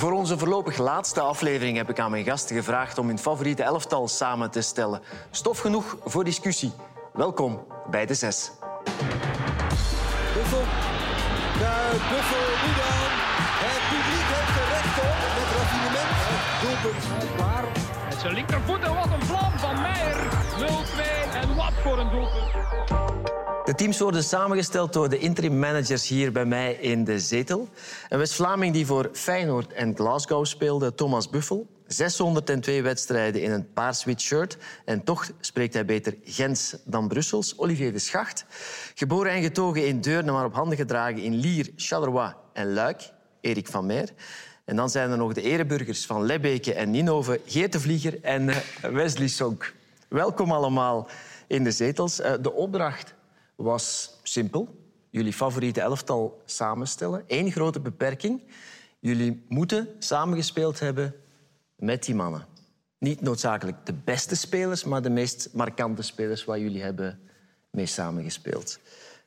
Voor onze voorlopig laatste aflevering heb ik aan mijn gasten gevraagd om hun favoriete elftal samen te stellen. Stof genoeg voor discussie. Welkom bij de zes. Buffel. Kuit, Buffel, nu dan. Het publiek heeft er recht op. Met raffinement. Het doelpunt. Klaar. Met zijn linkervoet en wat een vlam van Meijer. 0-2 en wat voor een doelpunt. De teams worden samengesteld door de interim managers hier bij mij in de zetel. Een West-Vlaming die voor Feyenoord en Glasgow speelde, Thomas Buffel. 602 wedstrijden in een paars-wit shirt. En toch spreekt hij beter Gens dan Brussels. Olivier de Schacht. Geboren en getogen in Deurne, maar op handen gedragen in Lier, Charleroi en Luik. Erik van Meer. En dan zijn er nog de ereburgers van Lebbeke en Ninove, Geert de Vlieger en eh, Wesley Sonk. Welkom allemaal in de zetels. Eh, De opdracht was simpel. Jullie favoriete elftal samenstellen. Eén grote beperking. Jullie moeten samengespeeld hebben met die mannen. Niet noodzakelijk de beste spelers, maar de meest markante spelers waar jullie hebben mee samengespeeld.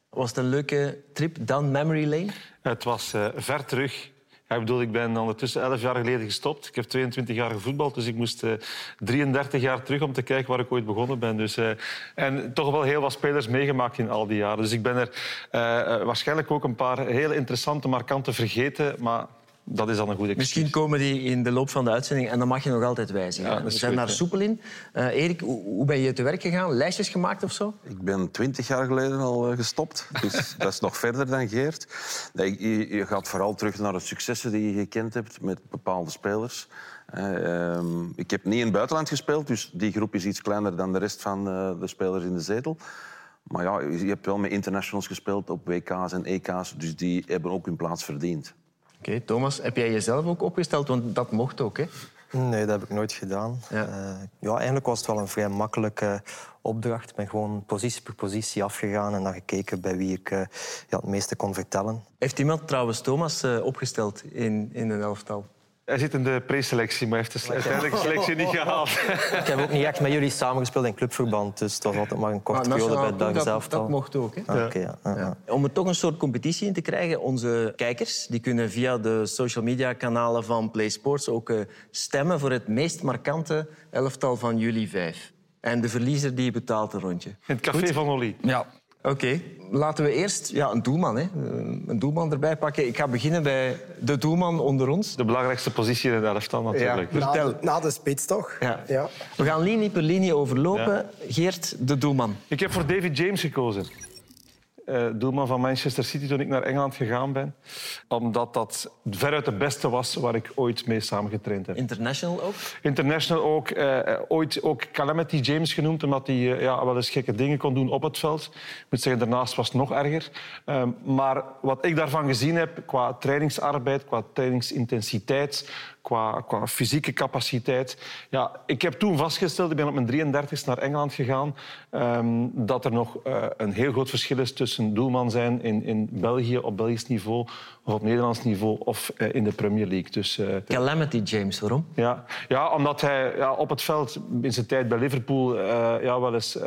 Was het een leuke trip down memory lane? Het was eh, ver terug. Ik bedoel, ik ben ondertussen 11 jaar geleden gestopt. Ik heb 22 jaar gevoetbald, dus ik moest eh, 33 jaar terug om te kijken waar ik ooit begonnen ben. Dus, eh, en toch wel heel wat spelers meegemaakt in al die jaren. Dus ik ben er eh, waarschijnlijk ook een paar hele interessante, markante vergeten. Maar dat is dan een goed excuus. Misschien komen die in de loop van de uitzending en dan mag je nog altijd wijzigen. Ja, We zijn goed, daar soepel in. Eh, Erik, hoe, hoe ben je te werk gegaan? Lijstjes gemaakt of zo? Ik ben twintig jaar geleden al eh, gestopt. Dus dat is nog verder dan Geert. Nee, je, je gaat vooral terug naar de successen die je gekend hebt met bepaalde spelers. Eh, ehm, ik heb niet in het buitenland gespeeld, dus die groep is iets kleiner dan de rest van eh, de spelers in de zetel. Maar ja, je hebt wel met internationals gespeeld op WK's en EK's, dus die hebben ook hun plaats verdiend. Oké, Thomas, heb jij jezelf ook opgesteld? Want dat mocht ook, hè? Nee, dat heb ik nooit gedaan. Ja. Ja. ja, eigenlijk was het wel een vrij makkelijke opdracht. Ik ben gewoon positie per positie afgegaan en dan gekeken bij wie ik eh, ja, het meeste kon vertellen. Heeft iemand trouwens Thomas eh, opgesteld in, in een elftal? Hij zit in de preselectie, maar heeft de uiteindelijk selectie niet gehaald. Ik heb ook niet echt met jullie samengespeeld in clubverband, dus het was altijd maar een korte periode bij het Belgisch dat, dat mocht ook, hè? Ah, oké, ja. Ja, ja. Om er toch een soort competitie in te krijgen, onze kijkers die kunnen via de social media kanalen van Play Sports ook eh, stemmen voor het meest markante elftal van jullie vijf. En de verliezer die betaalt een rondje. In het café van Olly. Ja. Oké, laten we eerst ja, een doelman, hè. Een doelman erbij pakken. Ik ga beginnen bij de doelman onder ons. De belangrijkste positie in het elftal natuurlijk. Ja. Vertel. Na de, na de spits, toch? Ja. ja. We gaan linie per linie overlopen. Geert, de doelman. Ik heb voor David James gekozen. Eh, doelman van Manchester City toen ik naar Engeland gegaan ben. Omdat dat veruit de beste was waar ik ooit mee samengetraind heb. International ook. International ook. eh, ooit ook Calamity James genoemd, omdat hij eh, ja, wel eens gekke dingen kon doen op het veld. Ik moet zeggen, daarnaast was het nog erger. Ehm, maar wat ik daarvan gezien heb, qua trainingsarbeid, qua trainingsintensiteit, qua, qua fysieke capaciteit... Ja, ik heb toen vastgesteld, ik ben op mijn 33 naar Engeland gegaan, ehm, dat er nog eh, een heel groot verschil is tussen doelman zijn in, in België op Belgisch niveau of op Nederlands niveau of eh, in de Premier League. Dus, eh, Calamity James, waarom? ja, ja omdat hij ja, op het veld in zijn tijd bij Liverpool ja, wel eens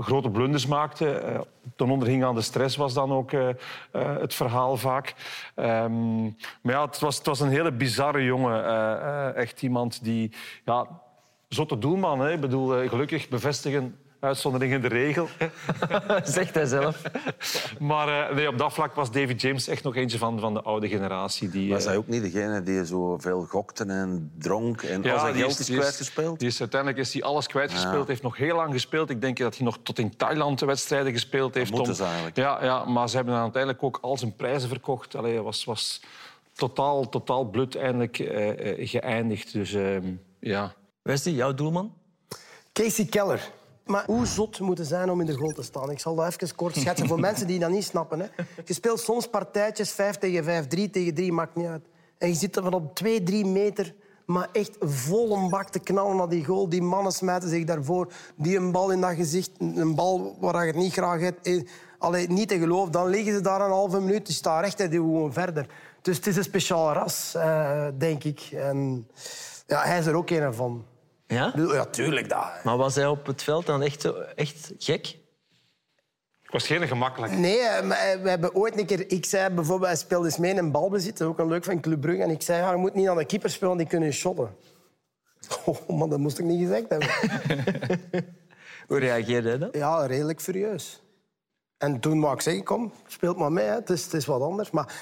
grote blunders maakte. Ten onder hing aan de stress was dan ook eh, eh, het verhaal vaak. Ehm, maar ja, het was, het was een hele bizarre jongen. eh, echt iemand die... Ja, zotte doelman, hè. Ik bedoel, gelukkig bevestigen uitzonderingen de regel. Zegt hij zelf. Maar eh, nee, op dat vlak was David James echt nog eentje van, van de oude generatie. Die, Was eh, hij ook niet degene die zo veel gokte en dronk en Ja, al zijn die geld is die kwijtgespeeld? Die is, uiteindelijk is hij alles kwijtgespeeld. Heeft nog heel lang gespeeld. Ik denk dat hij nog tot in Thailand de wedstrijden gespeeld heeft. moeten ze eigenlijk. Ja, ja, maar ze hebben dan uiteindelijk ook al zijn prijzen verkocht. Allee, het was, was totaal, totaal blut eindelijk eh, eh, geëindigd. Dus ehm, ja. Wesley, jouw doelman? Casey Keller. Maar hoe zot moet het zijn om in de goal te staan? Ik zal dat even kort schetsen voor mensen die dat niet snappen. Hè. Je speelt soms partijtjes 5 tegen 5, 3 tegen 3, maakt niet uit. En je zit er van op 2, 3 meter, maar echt vol een bak te knallen naar die goal. Die mannen smijten zich daarvoor. Die een bal in dat gezicht, een bal waar je het niet graag hebt. eh, Allee, niet te geloven. Dan liggen ze daar een halve minuut. Die staan recht en die gewoon verder. Dus het is een speciaal ras, eh, denk ik. En ja, hij is er ook een van. Ja? Ja, tuurlijk. Dat. Maar was hij op het veld dan echt, zo- echt gek? Ik was geen gemakkelijk. Nee, eh, maar eh, we hebben ooit een keer... Ik zei bijvoorbeeld, hij speelde eens mee in balbezit. Dat is ook een leuk van Club Brugge. En ik zei, ja, je moet niet aan de keeper spelen, die kunnen shotten. Oh, man, dat moest ik niet gezegd hebben. Hoe reageerde hij dan? Ja, redelijk furieus. En toen wou ik zeggen, kom, speelt maar mee. Hè. Het, is, het is wat anders. Maar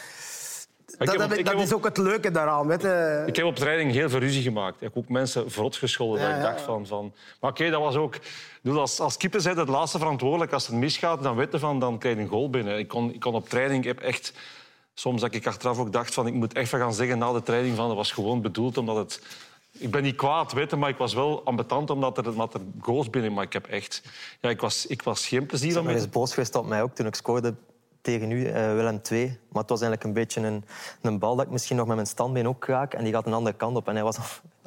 dat, heb ik- ik dat is ook het leuke daaraan. Weet je. Ik heb op training heel veel ruzie gemaakt. Ik heb ook mensen verrot gescholden. Ja, dat ik dacht van... van... Maar oké, dat was ook... Ik Als, als keeper zijn het laatste verantwoordelijk. Als het misgaat, dan weten van, dan krijg je een goal binnen. Ik kon, ik kon op training... Ik heb echt... Soms dat ik achteraf ook dacht van... Ik moet echt van gaan zeggen na de training van... Dat was gewoon bedoeld omdat het... Ik ben niet kwaad, weet je, maar ik was wel ambetant omdat er, omdat er goals binnen... Maar ik heb echt... Ja, ik was, ik was geen plezier Ik aan met... eens boos geweest op mij ook toen ik scoorde tegen u, eh, Willem II. Maar het was eigenlijk een beetje een, een bal dat ik misschien nog met mijn standbeen ook raak. En die gaat een andere kant op. En hij was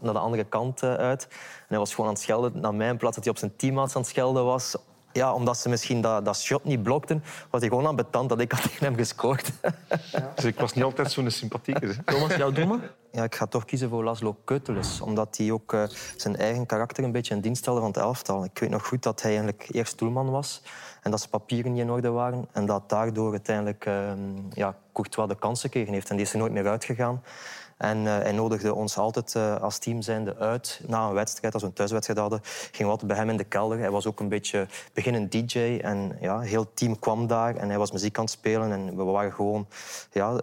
naar de andere kant eh, uit. En hij was gewoon aan het schelden naar mij in plaats dat hij op zijn teammaats aan het schelden was. Ja, omdat ze misschien dat, dat shot niet blokten, was hij gewoon aan betant dat ik had tegen hem gescoord. Dus ik was niet altijd zo'n sympathieke. Thomas, jouw doelman? Ja, ik ga toch kiezen voor Laszlo Keuteles, omdat hij ook eh, zijn eigen karakter een beetje in dienst stelde van het elftal. Ik weet nog goed dat hij eigenlijk eerst doelman was en dat zijn papieren niet in orde waren en dat daardoor uiteindelijk eh, ja, Courtois de kans gekregen heeft en die is er nooit meer uitgegaan. En eh, hij nodigde ons altijd eh, als team zijnde uit. Na een wedstrijd, als we een thuiswedstrijd hadden, gingen we altijd bij hem in de kelder. Hij was ook een beetje beginnend DJ. En ja, heel team kwam daar en hij was muziek aan het spelen. En we waren gewoon ja,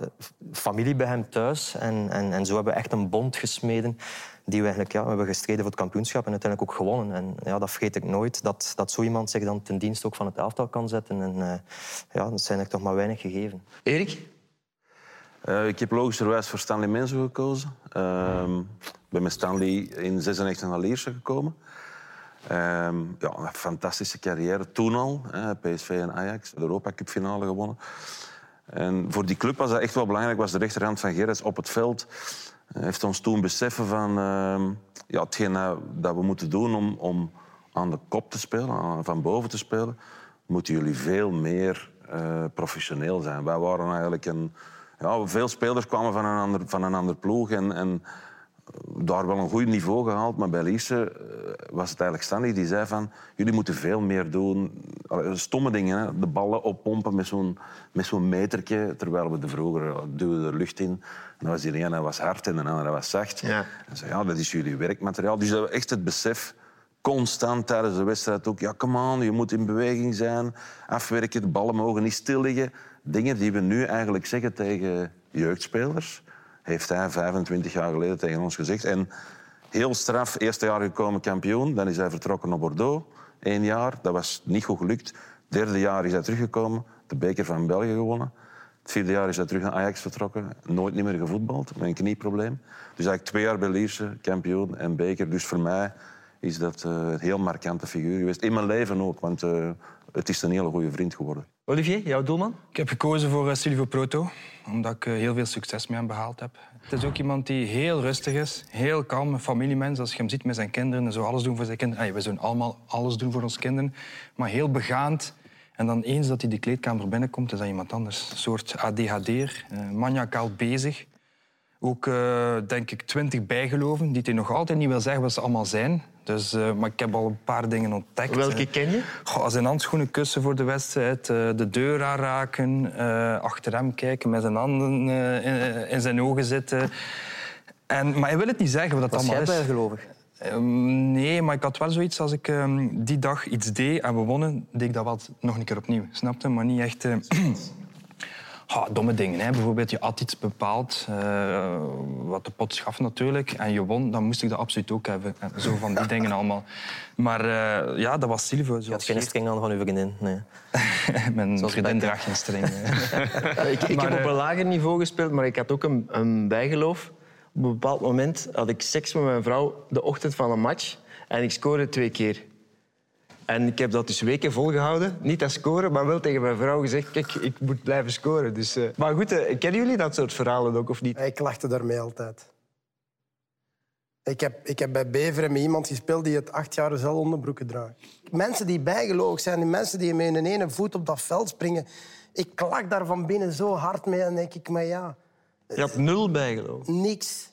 familie bij hem thuis. En, en, en zo hebben we echt een bond gesmeden. Die we eigenlijk, ja, we hebben gestreden voor het kampioenschap en uiteindelijk ook gewonnen. En ja, dat vergeet ik nooit, dat, dat zo iemand zich dan ten dienste ook van het elftal kan zetten. En eh, ja, dat zijn er toch maar weinig gegeven. Erik? Eh, ik heb logischerwijs voor Stanley Menzo gekozen. Ehm, ik ben met Stanley in 96 naar Lierse gekomen. Ehm, ja, een fantastische carrière. Toen al, hè, PSV en Ajax, de Europa Cup finale gewonnen. En voor die club was dat echt wel belangrijk, was de rechterhand van Gerrits op het veld. Heeft ons toen beseffen van ehm, ja, hetgeen dat, dat we moeten doen om, om aan de kop te spelen, van boven te spelen, moeten jullie veel meer eh, professioneel zijn. Wij waren eigenlijk een... Ja, veel spelers kwamen van een ander, van een ander ploeg en, en daar wel een goed niveau gehaald. Maar bij Lierse eh, was het eigenlijk Stanley die zei van... Jullie moeten veel meer doen. Stomme dingen, hè. de ballen oppompen met zo'n, met zo'n metertje. Terwijl we de vroeger duwden er lucht in. En dan was die ene was hard en de andere was zacht. Ja. En zei, ja, dat is jullie werkmateriaal. Dus dat we echt het besef constant tijdens de wedstrijd ook... Ja, come on, je moet in beweging zijn. Afwerken, de ballen mogen niet stil liggen. Dingen die we nu eigenlijk zeggen tegen jeugdspelers... heeft hij 25 jaar geleden tegen ons gezegd. En heel straf, eerste jaar gekomen kampioen. Dan is hij vertrokken naar Bordeaux. Eén jaar, dat was niet goed gelukt. Derde jaar is hij teruggekomen. De beker van België gewonnen. Het vierde jaar is hij terug naar Ajax vertrokken. Nooit niet meer gevoetbald, met een knieprobleem. Dus eigenlijk twee jaar bij Lierse, kampioen en beker. Dus voor mij is dat eh, een heel markante figuur geweest. In mijn leven ook, want eh, het is een hele goede vriend geworden. Olivier, jouw doelman? Ik heb gekozen voor eh, Silvio Proto, omdat ik eh, heel veel succes met hem behaald heb. Het is ook iemand die heel rustig is, heel kalm, een familiemens. Als je hem ziet met zijn kinderen, en zo alles doen voor zijn kinderen. We zullen allemaal alles doen voor onze kinderen, maar heel begaand. En dan eens dat hij de kleedkamer binnenkomt, is dat iemand anders. Een soort ADHD'er, uh, maniacaal bezig. Ook, eh, denk ik, twintig bijgeloven, die hij nog altijd niet wil zeggen wat ze allemaal zijn. Dus, eh, maar ik heb al een paar dingen ontdekt. Welke ken je? Goh, zijn handschoenen kussen voor de wedstrijd, eh, de deur aanraken, eh, achter hem kijken, met zijn handen in, in zijn ogen zitten. En, maar hij wil het niet zeggen wat dat Was jij allemaal is. bijgelovig? Ehm, nee, maar ik had wel zoiets als ik ehm, die dag iets deed en we wonnen, deed ik dat wel nog een keer opnieuw. Snapte? Maar niet echt... Ja, domme dingen. Hè. Bijvoorbeeld, je had iets bepaald, eh, wat de pot schaf natuurlijk, en je won, dan moest ik dat absoluut ook hebben. En zo van die dingen allemaal. Maar eh, ja, dat was Silvio. Je had geen string aan van uw vriendin. Nee. Mijn Zoals vriendin draagt geen string. Ik, ik Maar, heb op eh, een lager niveau gespeeld, maar ik had ook een, een bijgeloof. Op een bepaald moment had ik seks met mijn vrouw de ochtend van een match en ik scoorde twee keer. En ik heb dat dus weken volgehouden. Niet dat scoren, maar wel tegen mijn vrouw gezegd... Kijk, ik moet blijven scoren. Dus, eh, Maar goed, eh, kennen jullie dat soort verhalen ook, of niet? Ik lachte daarmee altijd. Ik heb, ik heb bij Beveren met iemand gespeeld die het acht jaar dezelfde onderbroeken draagt. Mensen die bijgelovig zijn, die mensen die met hun ene voet op dat veld springen. Ik lach daar van binnen zo hard mee en denk ik, maar ja, Je had nul bijgeloof. niks.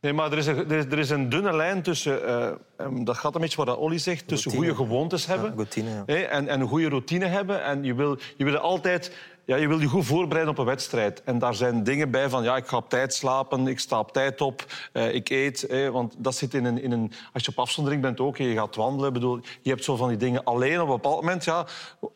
Nee, maar er is een, er is, er is een dunne lijn tussen... eh, ehm, dat gaat een beetje wat dat Olly zegt. Tussen goede gewoontes hebben. routine, ja. hè, en, en een goede routine hebben. En je wil je, wil altijd... Ja, je wil je goed voorbereiden op een wedstrijd. En daar zijn dingen bij van... Ja, ik ga op tijd slapen, ik sta op tijd op, eh, ik eet. hè, want dat zit in een, in een... Als je op afzondering bent ook, je gaat wandelen. Bedoel, je hebt zo van die dingen alleen op een bepaald moment. Ja,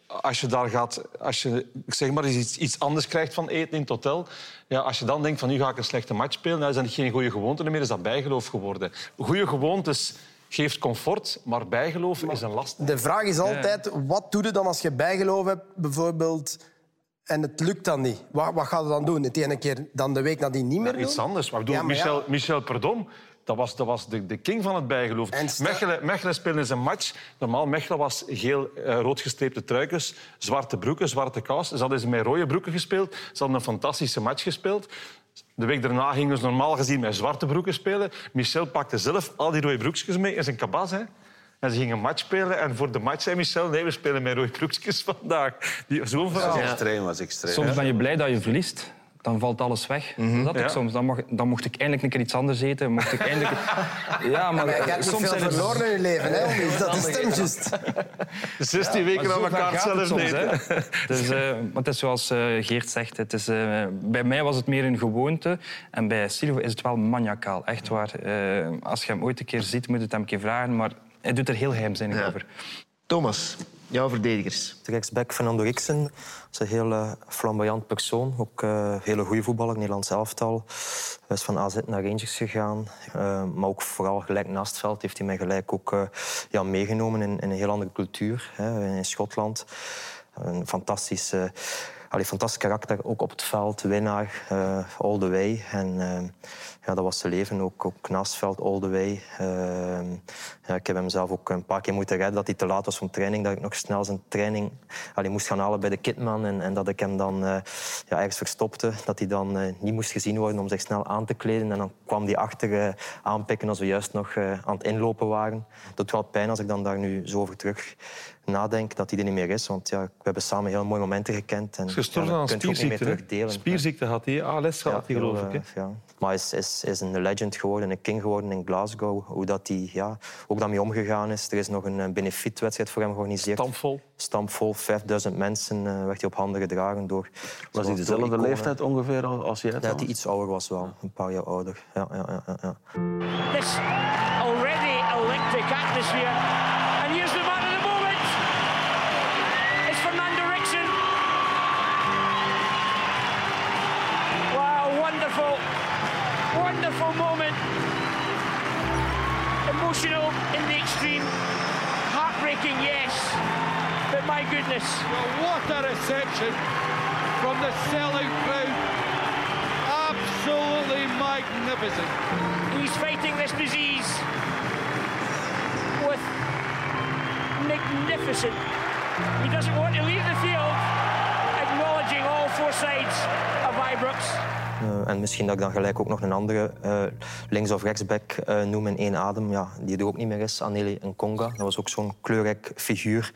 als je daar gaat... Als je ik zeg maar, iets, iets anders krijgt van eten in het hotel... Ja, als je dan denkt van nu ga ik een slechte match spelen... Dan is dat geen goede gewoonte meer, is dat bijgeloof geworden. Goede gewoontes geeft comfort, maar bijgeloof is een last. De vraag is altijd, wat doe je dan als je bijgeloof hebt, bijvoorbeeld, en het lukt dan niet? Wat, wat je dan doen? Het ene keer dan de week nadien niet meer Iets doen? anders. Maar ik bedoel, Ja, maar ja. Michel, Michel Perdom, dat was, dat was de, de king van het bijgeloof. Mechelen, Mechelen speelde zijn match. Normaal, Mechelen was geel, eh, rood gestreepte truikens, zwarte broeken, zwarte kous. Ze hadden ze met rode broeken gespeeld. Ze hadden een fantastische match gespeeld. De week daarna gingen ze normaal gezien met zwarte broeken spelen. Michel pakte zelf al die rode broekjes mee in zijn kabas. Hè. En ze gingen een match spelen. En voor de match zei Michel... Nee, we spelen met rode broekjes vandaag. Die, zo'n Dat verhaal. was extreem, was extreem. Soms ben je blij dat je verliest. Dan valt alles weg. Dat ik Ja. soms. Dan, mag, dan mocht ik eindelijk een keer iets anders eten. Mocht ik eindelijk... Ja, maar, Maar je eh, soms veel zijn er- verloren in je leven, hè? Dat is hem juist. 16 weken aan elkaar het zelf soms, eten. hè. Het is, eh, maar het is zoals eh, Geert zegt. Het is, eh, bij mij was het meer een gewoonte. En bij Silvo is het wel maniacaal. Echt waar. Eh, als je hem ooit een keer ziet, moet je het hem een keer vragen. Maar hij doet er heel geheimzinnig Ja. over. Thomas, jouw verdedigers. De rechtsback Fernando Rixen is een heel eh, flamboyant persoon. Ook eh, een hele goede voetballer, Nederlands elftal. Hij is van AZ naar Rangers gegaan. Eh, maar ook vooral gelijk naast het veld heeft hij mij gelijk ook eh, ja, meegenomen in, in een heel andere cultuur. Hè, in Schotland. Een fantastisch, eh, allee, fantastisch karakter, ook op het veld. Winnaar, eh, all the way. En eh, ja, dat was zijn leven, ook, ook naast het veld, all the way. Eh, ja, ik heb hem zelf ook een paar keer moeten redden dat hij te laat was voor training. Dat ik nog snel zijn training allee, moest gaan halen bij de kitman. En, en dat ik hem dan eh, ja, ergens verstopte. Dat hij dan eh, niet moest gezien worden om zich snel aan te kleden. En dan kwam hij achter eh, aanpikken als we juist nog aan het inlopen waren. Dat doet wel pijn als ik dan daar nu zo over terug nadenk dat hij er niet meer is. Want ja, we hebben samen heel mooie momenten gekend. En, gestorven ja, aan spierziekte. Spierziekte had hij. ALS had hij, geloof ik. Hè? ja. Maar is, is, is een legend geworden, een king geworden in Glasgow. Hoe dat hij ja, ook daarmee omgegaan is. Er is nog een eh, benefietwedstrijd voor hem georganiseerd. Stampvol. Stampvol, 5000 mensen eh, werd hij op handen gedragen door... Was hij dezelfde iconen. leeftijd ongeveer als als jij? Ja, dat hij iets ouder was wel, een paar jaar ouder. Ja, ja, ja, ja, ja. This already electric atmosphere. Emotional in the extreme. Heartbreaking, yes. But my goodness. Well, what a reception from the sellout crowd. Absolutely magnificent. He's fighting this disease with magnificent. He doesn't want to leave the field, acknowledging all four sides of Ibrox. Eh, en misschien dat ik dan gelijk ook nog een andere eh, links- of rechtsback eh, noem in één adem. Ja, die er ook niet meer is, Aneli Nkonga. Dat was ook zo'n kleurrijk figuur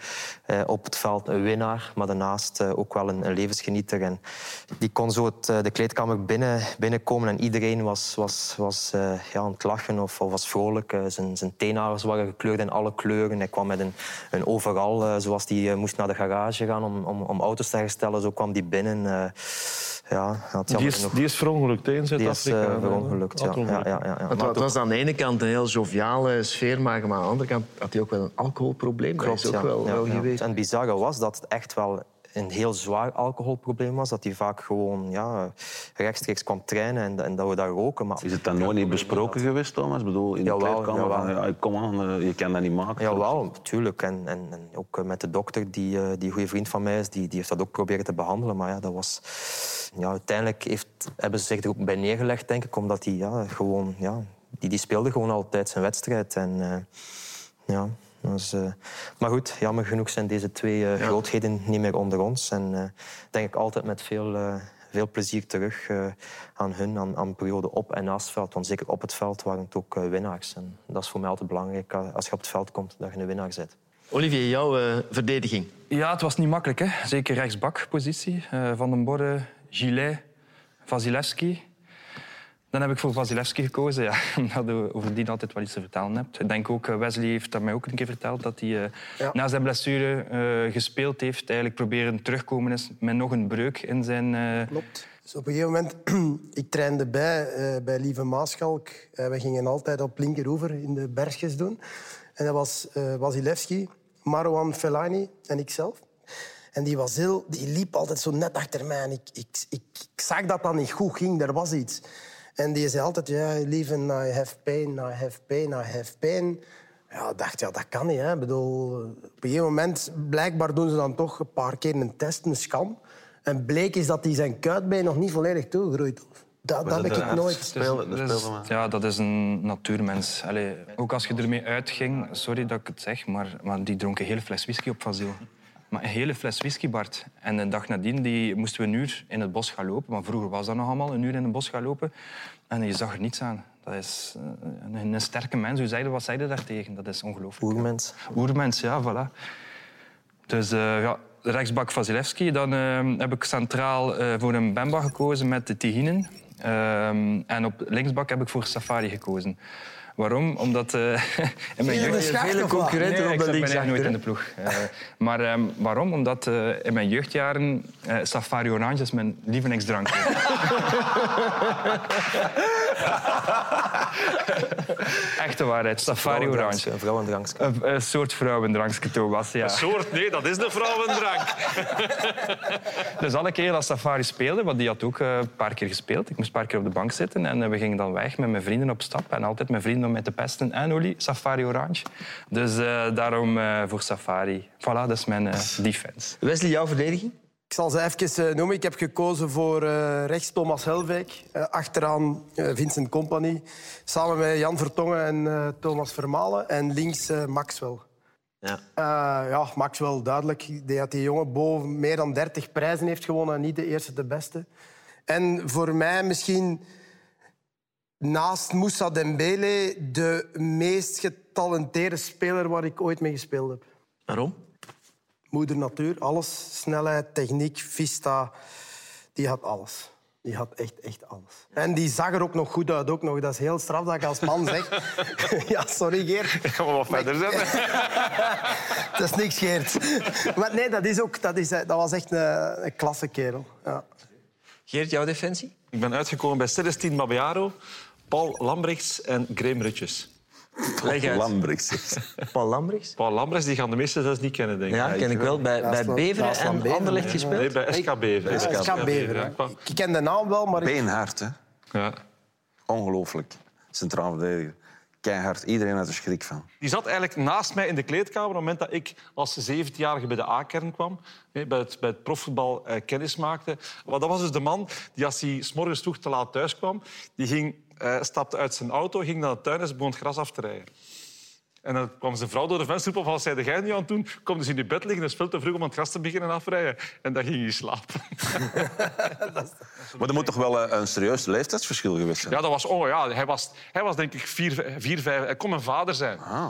op het veld. Een winnaar, maar daarnaast ook wel een, levensgenieter. En die kon zo het, de kleedkamer binnen, binnenkomen en iedereen was, was, was ja, aan het lachen of, was vrolijk. Zijn, zijn waren gekleurd in alle kleuren. Hij kwam met een, een overal, zoals die moest naar de garage gaan om, om, om auto's te herstellen. Zo kwam die binnen. Ja, Die is, die is verongelukt in die is Zuid-Afrika. eh, verongelukt, ja. ja, ja, ja, Maar het was aan de ene kant een heel joviale sfeer, maar aan de andere kant had hij ook wel een alcoholprobleem. Klopt, dat is ook ja, wel, ja, wel ja. geweest. En het bizarre was dat het echt wel een heel zwaar alcoholprobleem was. Dat hij vaak gewoon ja, rechtstreeks kwam trainen en, en dat we daar roken. Maar Is het dan nooit niet besproken geweest, Thomas? Ik bedoel, in de Jawel, kleedkamer van, jawel. ja, kom aan, eh, je kan dat niet maken. Jawel, tuurlijk. En, en, en ook eh, met de dokter, die, eh, die goede vriend van mij is, die, die heeft dat ook proberen te behandelen. Maar ja, dat was... Ja, uiteindelijk heeft, hebben ze zich er ook bij neergelegd, denk ik. Omdat hij ja, gewoon... Ja, die, die speelde gewoon altijd zijn wedstrijd. En ja... Dus, eh, maar goed, jammer genoeg zijn deze twee eh, grootheden niet meer onder ons. En eh, denk ik altijd met veel, eh, veel plezier terug eh, aan hun, aan, aan periode op en naast het veld. Want zeker op het veld waren het ook winnaars. En dat is voor mij altijd belangrijk, als je op het veld komt, dat je een winnaar bent. Olivier, jouw eh, verdediging. Ja, het was niet makkelijk. Hè. Zeker rechtsbakpositie. Eh, Van den Borre, Gillet, Vasilevski. Dan heb ik voor Vasilevski gekozen, ja, omdat je over die altijd wel iets te vertellen hebt. Ik denk ook, eh, Wesley heeft dat mij ook een keer verteld, dat hij eh, Ja. na zijn blessure eh, gespeeld heeft. Eigenlijk proberen terugkomen is met nog een breuk in zijn... Klopt. Dus op een gegeven moment, ik trainde bij, bij Lieve Maaschalk. We gingen altijd op linkeroever in de bergjes doen. En dat was Wasilewski, Marwan Fellaini en ikzelf. En die, was heel, die liep altijd zo net achter mij. En ik, ik, ik, ik zag dat dat niet goed ging, er was iets. En die zei altijd, ja, lieve, I have pain, I have pain, I have pain. Ja, ik dacht, ja, dat kan niet. Hè. Ik bedoel, op een gegeven moment, blijkbaar doen ze dan toch een paar keer een test, een scan. En bleek is dat hij zijn kuitbeen nog niet volledig toegegroeid. Dat, dat heb ik nooit. Is- speelde me. ja, dat is een natuurmens. Allee, ook als je ermee uitging, sorry dat ik het zeg, maar, maar die dronk een hele fles whisky op Vasil. Maar een hele fles whisky, Bart. En de dag nadien die, moesten we een uur in het bos gaan lopen. Maar vroeger was dat nog allemaal, een uur in het bos gaan lopen. En je zag er niets aan. Dat is eh, een, een sterke mens. Hoe zei je, wat zei je daartegen? Dat is ongelooflijk. Oermens. Oermens, ja, voilà. Dus eh, ja, rechtsbak Vasilevski. Dan eh, heb ik centraal voor een Bemba gekozen met de Tihinen. Ehm, en op linksbak heb ik voor Safari gekozen. Waarom? Omdat eh, in mijn jeugd... Vele concurrenten Nee, op ik de zat links bijna nooit in de ploeg. Eh, maar ehm, waarom? Omdat eh, in mijn jeugdjaren eh, Safari Orange is mijn lievelingsdrankje. Echte waarheid, Safari Orange. Een vrouwendrankje. Een, een soort vrouwendrankje, Thomas, ja. Soort, nee, dat is de vrouwendrank. Dus alle keer als Safari speelde, want die had ook eh, een paar keer gespeeld. Ik moest een paar keer op de bank zitten en eh, we gingen dan weg met mijn vrienden op stap. En altijd mijn vrienden om mij te pesten. En Oli, Safari Orange. Dus eh, daarom eh, voor Safari. Voilà, dat is mijn eh, defense. Wesley, jouw verdediging? Ik zal ze even eh, noemen. Ik heb gekozen voor eh, rechts Thomas Helwijk. eh, achteraan Vincent Company. Samen met Jan Vertongen en Thomas Vermalen. En links Maxwell. Ja. Ja, Maxwell, duidelijk. Denk Dat die jongen boven meer dan 30 prijzen heeft gewonnen en niet de eerste, de beste. En voor mij misschien naast Moussa Dembele de meest getalenteerde speler waar ik ooit mee gespeeld heb. Waarom? Moeder natuur, alles. Snelheid, techniek, vista. Die had alles. Die had echt, echt alles. En die zag er ook nog goed uit. Ook nog. Dat is heel straf dat ik als man zeg. ja, sorry Geert. Gaan we wat verder zetten? Dat is niks Geert. Maar nee, dat, is ook, dat, is, dat was echt een, een klasse kerel. Ja. Geert, jouw defensie? Ik ben uitgekomen bij Celestine Mabiaro, Paul Lambrechts en Graham Rutjes. Uit. Lambrechts. Paul Lambrechts? Paul Lambrechts die gaan de meesten zelfs niet kennen, denk ik. Ja, ken ik wel. Bij, bij Beveren en Beveren, Anderlecht gespeeld. Nee, bij SK Bever. Ja, SK Ik ken de naam wel, maar ik... Beenhard, hè. Ja. Ongelooflijk. Centraal verdediger. Keihard. Iedereen had er schrik van. Die zat eigenlijk naast mij in de kleedkamer op het moment dat ik als 17-jarige bij de A-kern kwam. hè, Bij het, bij het profvoetbal eh, kennis maakte. Maar dat was dus de man die als hij s morgens vroeg te laat thuis kwam... Die ging, eh, stapte uit zijn auto, ging naar de tuin en ze begon het gras af te rijden. En dan kwam zijn vrouw door de venster op. Wat zei jij nu aan het doen? Kom dus in je bed liggen. Het is veel te vroeg om aan het gras te beginnen afrijden. En dan ging hij slapen. Maar er moet toch wel een, een serieus leeftijdsverschil geweest zijn? Ja, dat was, oh, ja, hij, was, hij was denk ik vier, vier vijf... Hij kon mijn vader zijn. Ah,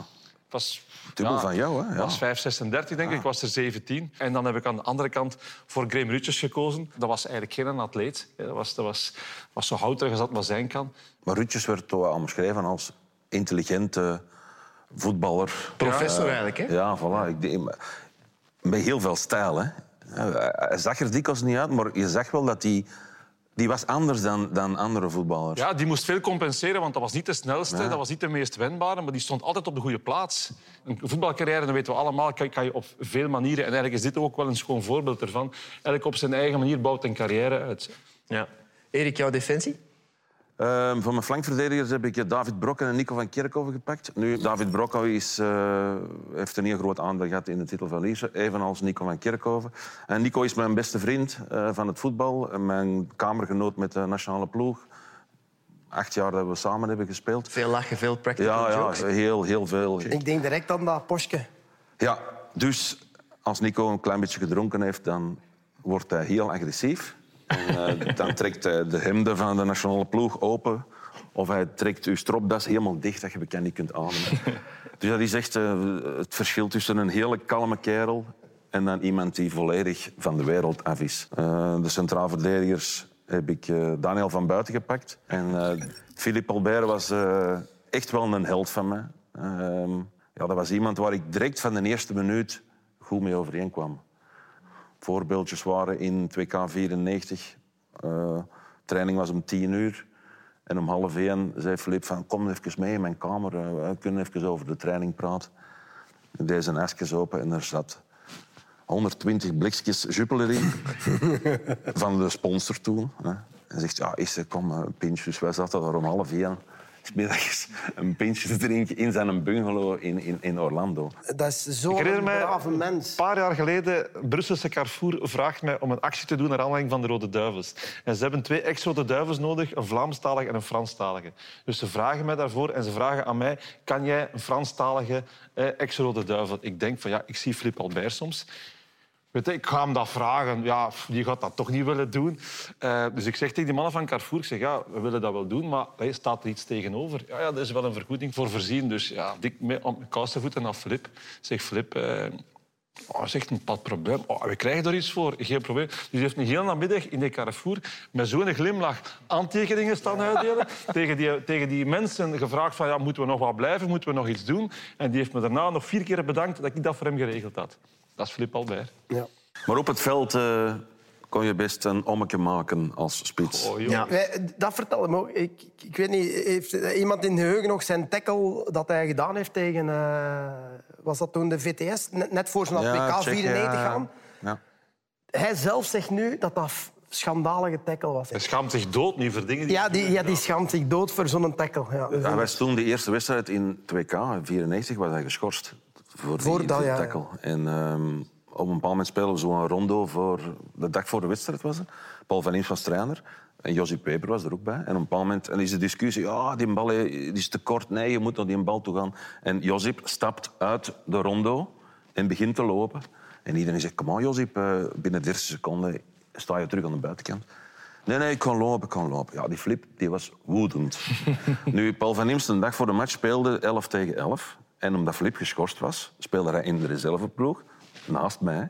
was, dubbel van jou, hè? Ja. was 5, 36, denk ik. Ik was er 17. En dan heb ik aan de andere kant voor Graham Rutjes gekozen. Dat was eigenlijk geen atleet. Dat was, dat was, was zo houterig als dat maar zijn kan. Maar Rutjes werd toch wel omschreven als intelligente voetballer. Professor eigenlijk, hè? Ja, voilà. Ik met heel veel stijl, hè. Hij zag er dikwijls niet uit, maar je zag wel dat hij... Die was anders dan, dan andere voetballers. Ja, die moest veel compenseren, want dat was niet de snelste, dat was niet de meest wendbare, maar die stond altijd op de goede plaats. Een voetbalcarrière, dat weten we allemaal, kan, kan je op veel manieren. En eigenlijk is dit ook wel een schoon voorbeeld ervan. Eigenlijk op zijn eigen manier bouwt een carrière uit. Ja. Erik, jouw defensie? Ehm, voor mijn flankverdedigers heb ik David Brokken en Nico van Kerkhoven gepakt. Nu, David Brokken is, eh, heeft een heel groot aandeel gehad in de titel van Lierse, evenals Nico van Kerkhoven. En Nico is mijn beste vriend eh, van het voetbal, mijn kamergenoot met de nationale ploeg. Acht jaar dat we samen hebben gespeeld. Veel lachen, veel practical Ja, ja jokes. heel, heel veel. Ik denk direct aan dat Porsche. Ja, dus als Nico een klein beetje gedronken heeft, dan wordt hij heel agressief. En, eh, dan trekt hij de hemden van de nationale ploeg open. Of hij trekt uw stropdas helemaal dicht, dat je bekend niet kunt ademen. Dus dat is echt eh, het verschil tussen een hele kalme kerel en dan iemand die volledig van de wereld af is. Eh, de centraal verdedigers heb ik eh, Daniel van Buiten gepakt. En eh, Philippe Albert was eh, echt wel een held van mij. Ehm, ja, dat was iemand waar ik direct van de eerste minuut goed mee overeenkwam. Voorbeeldjes waren in 2K94. Uh, training was om tien uur. En om half één zei Philippe van kom even mee in mijn kamer. eh, we kunnen even over de training praten. Ik deed zijn open en er zat 120 blikjes Jupiler in. van de sponsor toen. Hè. En zegt, ja, is er, kom, een pintje. Dus wij zaten daar om half één. Middags een pintje te drinken in zijn bungalow in, in, in Orlando. Dat is zo'n brave een mens. paar jaar geleden, Brusselse Carrefour vraagt mij om een actie te doen naar aanleiding van de Rode Duivels. En ze hebben twee ex-Rode Duivels nodig, een Vlaamstalige en een Franstalige. Dus ze vragen mij daarvoor en ze vragen aan mij, kan jij een Franstalige eh, ex-Rode Duivel? Ik denk van, ja, ik zie Flip Albert soms. Ik ga hem dat vragen. Ja, die gaat dat toch niet willen doen. Eh, dus ik zeg tegen die mannen van Carrefour, ik zeg, ja, we willen dat wel doen, maar hey, staat er iets tegenover? Ja, ja, er is wel een vergoeding voor voorzien. Dus ja, dik mijn kousenvoeten naar Flip. Zeg, Flip, eh, oh, dat is echt een pad probleem. Oh, we krijgen er iets voor, geen probleem. Dus die heeft een hele namiddag in de Carrefour met zo'n glimlach aantekeningen staan uitdelen. tegen, die, tegen die mensen gevraagd van, ja, moeten we nog wat blijven, moeten we nog iets doen? En die heeft me daarna nog vier keer bedankt dat ik dat voor hem geregeld had. Dat is Flip Albert. Ja. Maar op het veld eh, kon je best een ommetje maken als spits. Oh. Ja. Wij- Dat vertelde me ook. Ik, ik, weet niet, heeft iemand in geheugen nog zijn tackle dat hij gedaan heeft tegen... eh, was dat toen de VTS? Net, net voor zijn WK Tsjechië, 94 ja. gaan. Ja. Hij zelf zegt nu dat dat schandalige tackle was. Hij schaamt zich dood niet voor dingen die... Ja, die, ja, die schaamt zich dood voor zo'n tackle. Ja. Ja, hij was toen de eerste wedstrijd in 2K, in 94, was hij geschorst. Voor, Voor dat, die ja, ja. tackle. En ehm, op een bepaald moment spelen we zo'n rondo voor... De dag voor de wedstrijd was het. Paul van Eems was trainer. En Josip Peper was er ook bij. En op een bepaald moment en is de discussie... Ja, die bal die is te kort. Nee, je moet naar die bal toe gaan. En Josip stapt uit de rondo en begint te lopen. En iedereen zegt... Kom on, Josip. eh, binnen 30 seconden sta je terug aan de buitenkant. Nee, nee, ik kan lopen, ik kan lopen. Ja, die flip die was woedend. nu, Paul van Imst, een dag voor de match, speelde 11 tegen 11. En omdat Flip geschorst was, speelde hij in de reserveploeg, naast mij.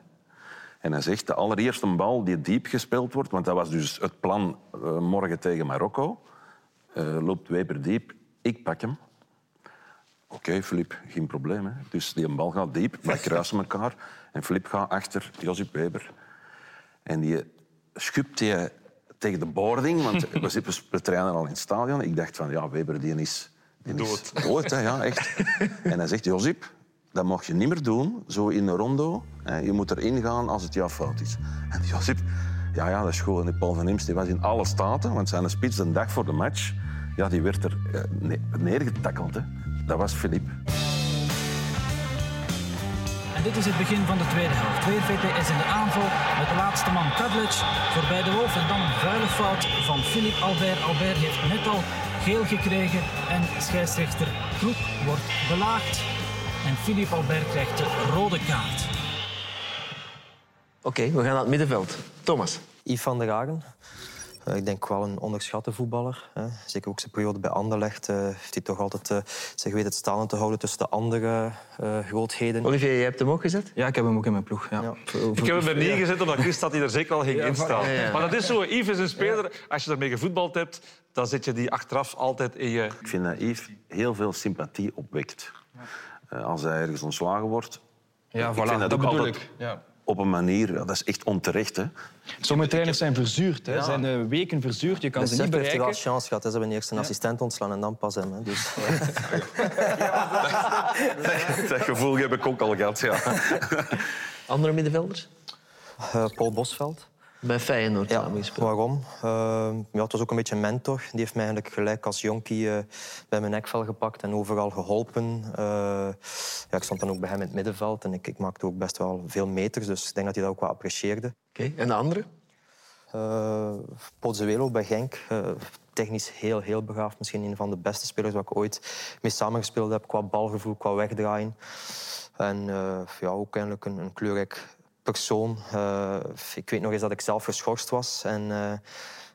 En hij zegt, de allereerste bal die diep gespeeld wordt... want dat was dus het plan eh, morgen tegen Marokko... eh, loopt Weber diep, ik pak hem. Oké, Filip, geen probleem. Hè. Dus die bal gaat diep, wij kruisen elkaar. En Filip gaat achter Josip Weber. En die schupt hij tegen de boarding, want we, we trainen al in het stadion. Ik dacht van, ja, Weber die is Dood. dood. hè, ja, echt. En hij zegt, Josip, dat mag je niet meer doen, zo in een rondo. Hè. Je moet erin gaan als het jouw fout is. En Josip, ja, ja, dat is goed. En Paul van Imst die was in alle staten, want zijn spits de dag voor de match, ja, die werd er eh, ne- neergetakkeld. Hè. Dat was Filip. En dit is het begin van de tweede helft. Weer VTS in de aanval met de laatste man Kadlic voorbij de Wolf. En dan een vuile fout van Philippe Albert. Albert heeft net al geel gekregen en scheidsrechter Kroek wordt belaagd. En Philippe Albert krijgt de rode kaart. Oké, we gaan naar het middenveld. Thomas. Yves van der Hagen. Eh, Ik denk wel een onderschatte voetballer. Hè. Zeker ook zijn periode bij Anderlecht eh, heeft hij toch altijd eh, zich weten te staan te houden tussen de andere eh, grootheden. Olivier, je hebt hem ook gezet? Ja, ik heb hem ook in mijn ploeg. Ja. Ja. Ik heb hem er niet gezet omdat ik wist dat hij er zeker al ging instaan. ja, ja. Maar dat is zo. Yves is een speler. Als je ermee gevoetbald hebt, dan zet je die achteraf altijd in je... Ik vind dat Yves heel veel sympathie opwekt. Eh, als hij ergens ontslagen wordt. Ja, Ik voilà, vind dat dat, ook bedoel altijd- ik. Ja. Op een manier, ja, dat is echt onterecht. Hè. Sommige trainers zijn verzuurd. Hè. Zijn eh, weken verzuurd. Je kan ze niet heeft hij wel bereiken. chance gehad. hè. Ze hebben eerst een assistent ontslaan en dan pas hem. Hè. Dus, Dat gevoel heb ik ook al gehad. Ja. Andere middenvelders? eh, Paul Bosveld. Bij Feyenoord Ja, samengespeeld. waarom? Eh, ja, het was ook een beetje een mentor. Die heeft mij eigenlijk gelijk als jonkie eh, bij mijn nekvel gepakt en overal geholpen. Eh, ja, ik stond dan ook bij hem in het middenveld en ik, ik maakte ook best wel veel meters. Dus ik denk dat hij dat ook wel apprecieerde. Oké, En de andere? Uh, Pozzuelo bij Genk. technisch heel, heel begaafd. Misschien een van de beste spelers waar ik ooit mee samengespeeld heb. Qua balgevoel, qua wegdraaien. En ja, ook eigenlijk een, een kleurrijk persoon. Eh, ik weet nog eens dat ik zelf geschorst was. En, eh,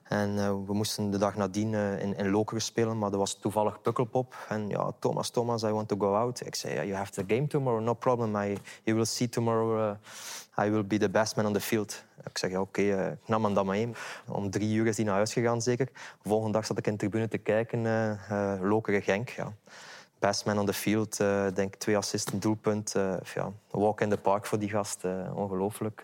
En eh, we moesten de dag nadien in, in Lokeren spelen, maar er was toevallig Pukkelpop. En ja, Thomas, Thomas, I want to go out. Ik zei, you have the game tomorrow, no problem. I, you will see tomorrow, uh, I will be the best man on the field. Ik zeg, ja, oké, uh, ik nam hem dan maar mee. Om drie uur is hij naar huis gegaan, zeker. De volgende dag zat ik in de tribune te kijken, uh, Lokeren-Genk. Ja. Best man on the field, uh, denk twee assists, een doelpunt. Uh, ja, walk in the park voor die gast, uh, ongelooflijk.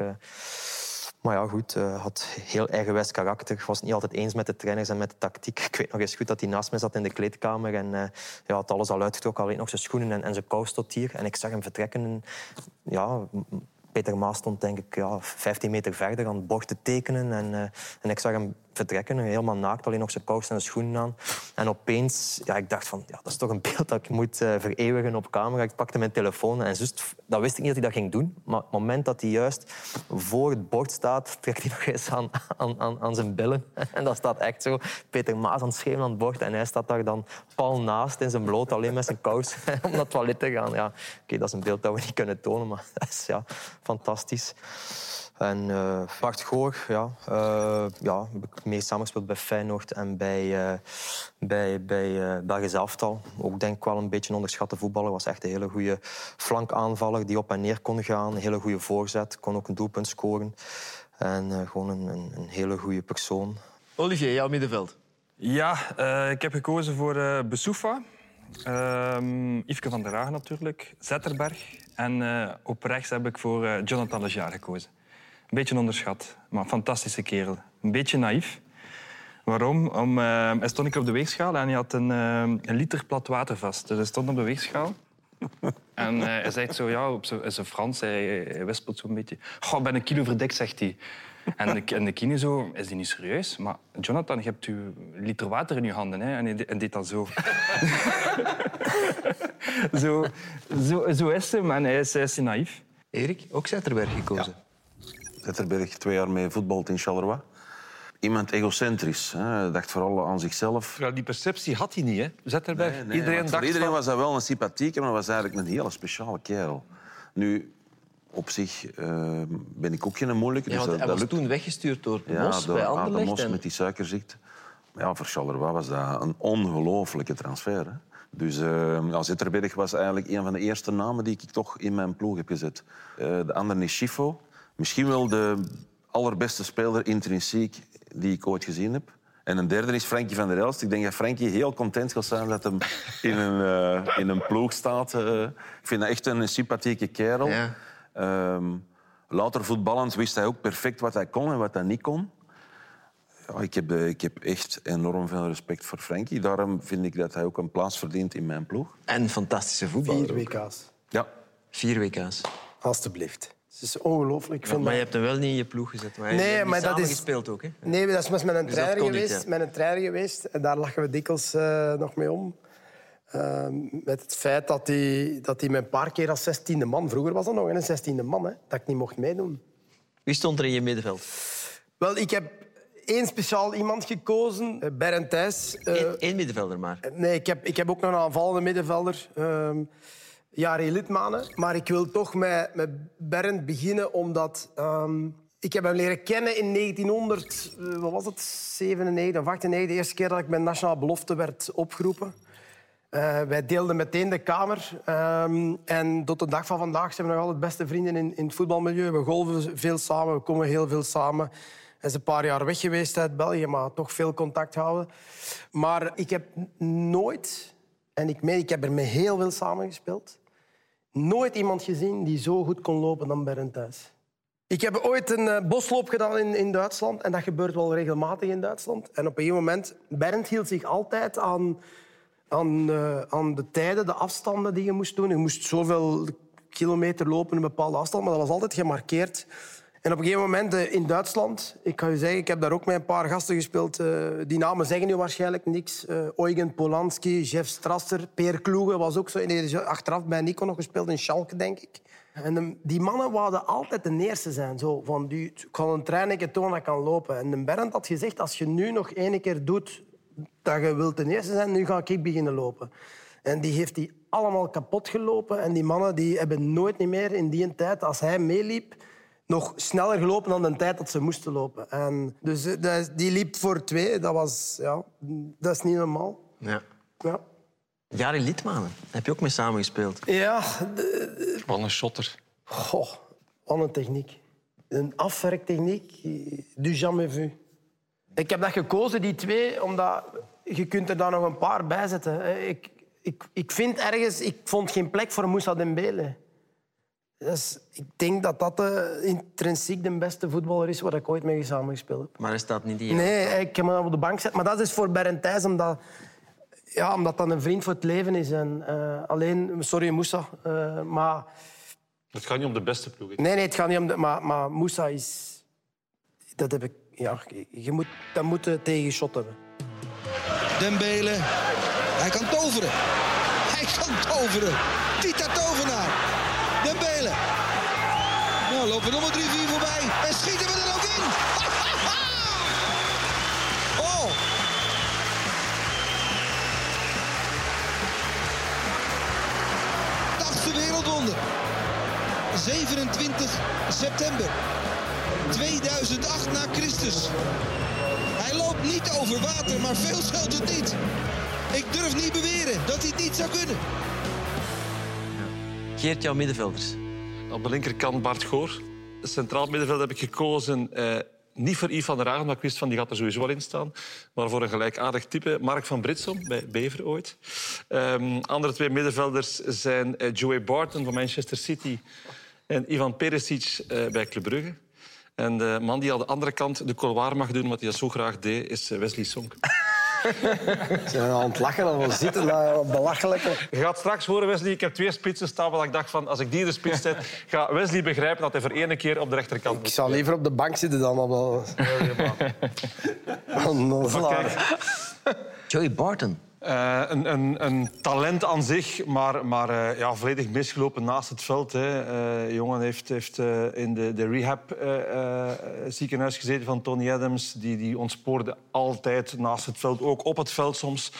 Maar ja, goed, had heel eigenwijs karakter. Was niet altijd eens met de trainers en met de tactiek. Ik weet nog eens goed dat hij naast me zat in de kleedkamer en ja, had alles al uitgetrokken. Alleen nog zijn schoenen en, en zijn kous tot hier. En ik zag hem vertrekken. En, ja, Peter Maas stond denk ik ja, 15 meter verder aan het bord te tekenen. En, en ik zag hem vertrekken, helemaal naakt, alleen nog zijn kous en schoenen aan. En opeens, ja, ik dacht van, ja, dat is toch een beeld dat ik moet uh, vereeuwigen op camera. Ik pakte mijn telefoon en dat wist ik niet dat hij dat ging doen. Maar het moment dat hij juist voor het bord staat, trekt hij nog eens aan, aan, aan, zijn billen. En dat staat echt zo. Peter Maas aan het schreeuwen aan het bord en hij staat daar dan pal naast in zijn bloot, alleen met zijn kous, om naar het toilet te gaan. Ja, Oké, dat is een beeld dat we niet kunnen tonen, maar dat is ja, fantastisch. En uh, Bart Goor, ja, uh, ja, heb ik mee samengespeeld bij Feyenoord en bij, uh, bij, bij Belgisch Aftal. Ook denk ik wel een beetje een onderschatte voetballer. Was echt een hele goede flankaanvaller die op en neer kon gaan. Een hele goede voorzet, kon ook een doelpunt scoren. En gewoon een, een, een, hele goede persoon. Olivier, jouw middenveld? Ja, ik heb gekozen voor uh, Besoufa. Yveske van der Hagen natuurlijk, Zetterberg. En op rechts heb ik voor Jonathan Lejar gekozen. Een beetje onderschat, maar een fantastische kerel. Een beetje naïef. Waarom? Om, uh, hij stond ik op de weegschaal en hij had een, uh, een liter plat water vast. Dus hij stond op de weegschaal. en uh, hij zegt zo, ja, op zijn Frans, hij, hij wispelt zo'n beetje. Goh, ik ben een kilo verdekt, zegt hij. En de, en de kine zo, is die niet serieus? Maar Jonathan, je hebt een liter water in je handen. Hè? En hij en deed dat zo. zo, zo. Zo is hem en hij is, hij is naïef. Erik, ook Zetterberg gekozen? Ja. Zetterberg twee jaar mee voetbalt in Charleroi. Iemand egocentrisch. Hè. dacht vooral aan zichzelf. Ja, die perceptie had hij niet, hè? Zetterberg. Nee, nee, iedereen dacht dacht iedereen van... was dat wel een sympathieke, maar was eigenlijk een hele speciale kerel. Nu, op zich uh, ben ik ook geen moeilijke. Ja, dus dat, hij was dat toen weggestuurd door ja, Mos door bij Adam Anderlecht. Mos en- met die suikerziekte. Maar ja, voor Charleroi was dat een ongelofelijke transfer. Hè. Dus uh, ja, Zetterberg was eigenlijk een van de eerste namen die ik toch in mijn ploeg heb gezet. Uh, de andere is Schifo. Misschien wel de allerbeste speler intrinsiek die ik ooit gezien heb. En een derde is Frankie van der Elst. Ik denk dat Frankie heel content zal zijn dat hij in een, uh, in een ploeg staat. Uh, ik vind dat echt een sympathieke kerel. Ja. Um, later voetballend wist hij ook perfect wat hij kon en wat hij niet kon. Ja, ik, heb, ik heb echt enorm veel respect voor Frankie. Daarom vind ik dat hij ook een plaats verdient in mijn ploeg. En fantastische voetballer. Vier ook. WK's. Ja. Vier WK's. Alsjeblieft. Het is ongelooflijk. Maar je hebt hem wel niet in je ploeg gezet. Maar Nee, je maar dat is- gespeeld ook, hè? Nee, dat is met mijn Dus dat trainer niet, geweest. een trainer geweest. En daar lachen we dikwijls eh, nog mee om. Eh, met het feit dat hij, dat hij me een paar keer als zestiende man... Vroeger was dat nog een zestiende man, hè, dat ik niet mocht meedoen. Wie stond er in je middenveld? Wel, ik heb één speciaal iemand gekozen. eh, Berend Thijs. Eh, Eén middenvelder maar. Nee, ik heb, ik heb ook nog een aanvallende middenvelder. ehm Jari Litmanen. Maar ik wil toch met, met Bernd beginnen, omdat... ehm, ik heb hem leren kennen in 1900, eh, wat was het, 97 of 98. De eerste keer dat ik bij Nationale Belofte werd opgeroepen. Eh, wij deelden meteen de kamer. ehm, en tot de dag van vandaag zijn we nog altijd beste vrienden in, in het voetbalmilieu. We golven veel samen, we komen heel veel samen. Hij is een paar jaar weg geweest uit België, maar toch veel contact houden. Maar ik heb nooit, en ik meen, ik heb er met heel veel samengespeeld, nooit iemand gezien die zo goed kon lopen dan Bernd Thuis. Ik heb ooit een eh, bosloop gedaan in, in Duitsland. En dat gebeurt wel regelmatig in Duitsland. En op een gegeven moment... Bernd hield zich altijd aan, aan, eh, aan de tijden, de afstanden die je moest doen. Je moest zoveel kilometer lopen, een bepaalde afstand. Maar dat was altijd gemarkeerd. En op een gegeven moment eh, in Duitsland... Ik ga je zeggen, ik heb daar ook met een paar gasten gespeeld. eh, die namen zeggen nu waarschijnlijk niks. Eh, Eugen Polanski, Jeff Strasser, Peer Kloege was ook zo. Achteraf bij Nico nog gespeeld in Schalke, denk ik. En de- die mannen wouden altijd de eerste zijn. Zo, van, die, ik een trein tonen dat kan lopen. En Bernd had gezegd, als je nu nog één keer doet dat je wilt de eerste zijn, nu ga ik beginnen lopen. En die heeft die allemaal kapot gelopen. En die mannen die hebben nooit meer in die tijd, als hij meeliep, nog sneller gelopen dan de tijd dat ze moesten lopen. En dus eh, dat- die liep voor twee. Dat, was, ja, dat is niet normaal. Ja. Ja, Jari Liedmanen, heb je ook mee samengespeeld? ja Wat een shotter. goh, wat een techniek. Een afwerktechniek, du jamais vu. Ik heb dat gekozen, die twee, omdat je kunt er daar nog een paar bij zetten. Ik, ik, ik vind ergens... Ik vond geen plek voor Moussa Dembele. Dus ik denk dat dat de, intrinsiek de beste voetballer is waar ik ooit mee samengespeeld heb. Maar hij staat niet hier. Nee, ik heb hem op de bank gezet. Maar dat is voor Bernd Thijs, omdat, ja, omdat dat een vriend voor het leven is. En, eh, alleen, sorry Moussa, eh, maar... Het gaat niet om de beste ploeg. Nee, nee, het gaat niet om... De, maar, maar Moussa is... Dat heb ik... Ja, je moet, dat moet je tegen shot hebben. Dembele. Hij kan toveren. Hij kan toveren. Tita tovenaar. Lopen drie, vier voorbij. En schieten we er ook in. oh. Achtste wereldwonder. 27 september 2008 na Christus. Hij loopt niet over water, maar veel scheelt het niet. Ik durf niet beweren dat hij het niet zou kunnen. Geert, jouw middenvelders. Op de linkerkant Bart Goor. Centraal middenveld heb ik gekozen. eh, niet voor Yves van maar ik wist van die gaat er sowieso wel in staan. Maar voor een gelijkaardig type. Mark van Britsom, bij Bever ooit. Ehm, andere twee middenvelders zijn eh, Joey Barton van Manchester City... en Ivan Perisic eh, bij Club Brugge. En de man die aan de andere kant de couloir mag doen, wat hij zo graag deed, is eh, Wesley Sonk. Ze zijn aan het lachen, al zitten, dat belachelijke. Je gaat straks horen, Wesley, ik heb twee spitsen staan... waar ik dacht van, als ik die in de spits zet, gaat Wesley begrijpen dat hij voor één keer op de rechterkant Ik moet. zou liever op de bank zitten dan op de... Onnozelaar. Joey Barton. Eh, een, een, een talent aan zich, maar, maar eh, ja, volledig misgelopen naast het veld. Hè. Eh, jongen heeft, heeft in de, de rehab eh, eh, ziekenhuis gezeten van Tony Adams. Die, die ontspoorde altijd naast het veld, ook op het veld soms.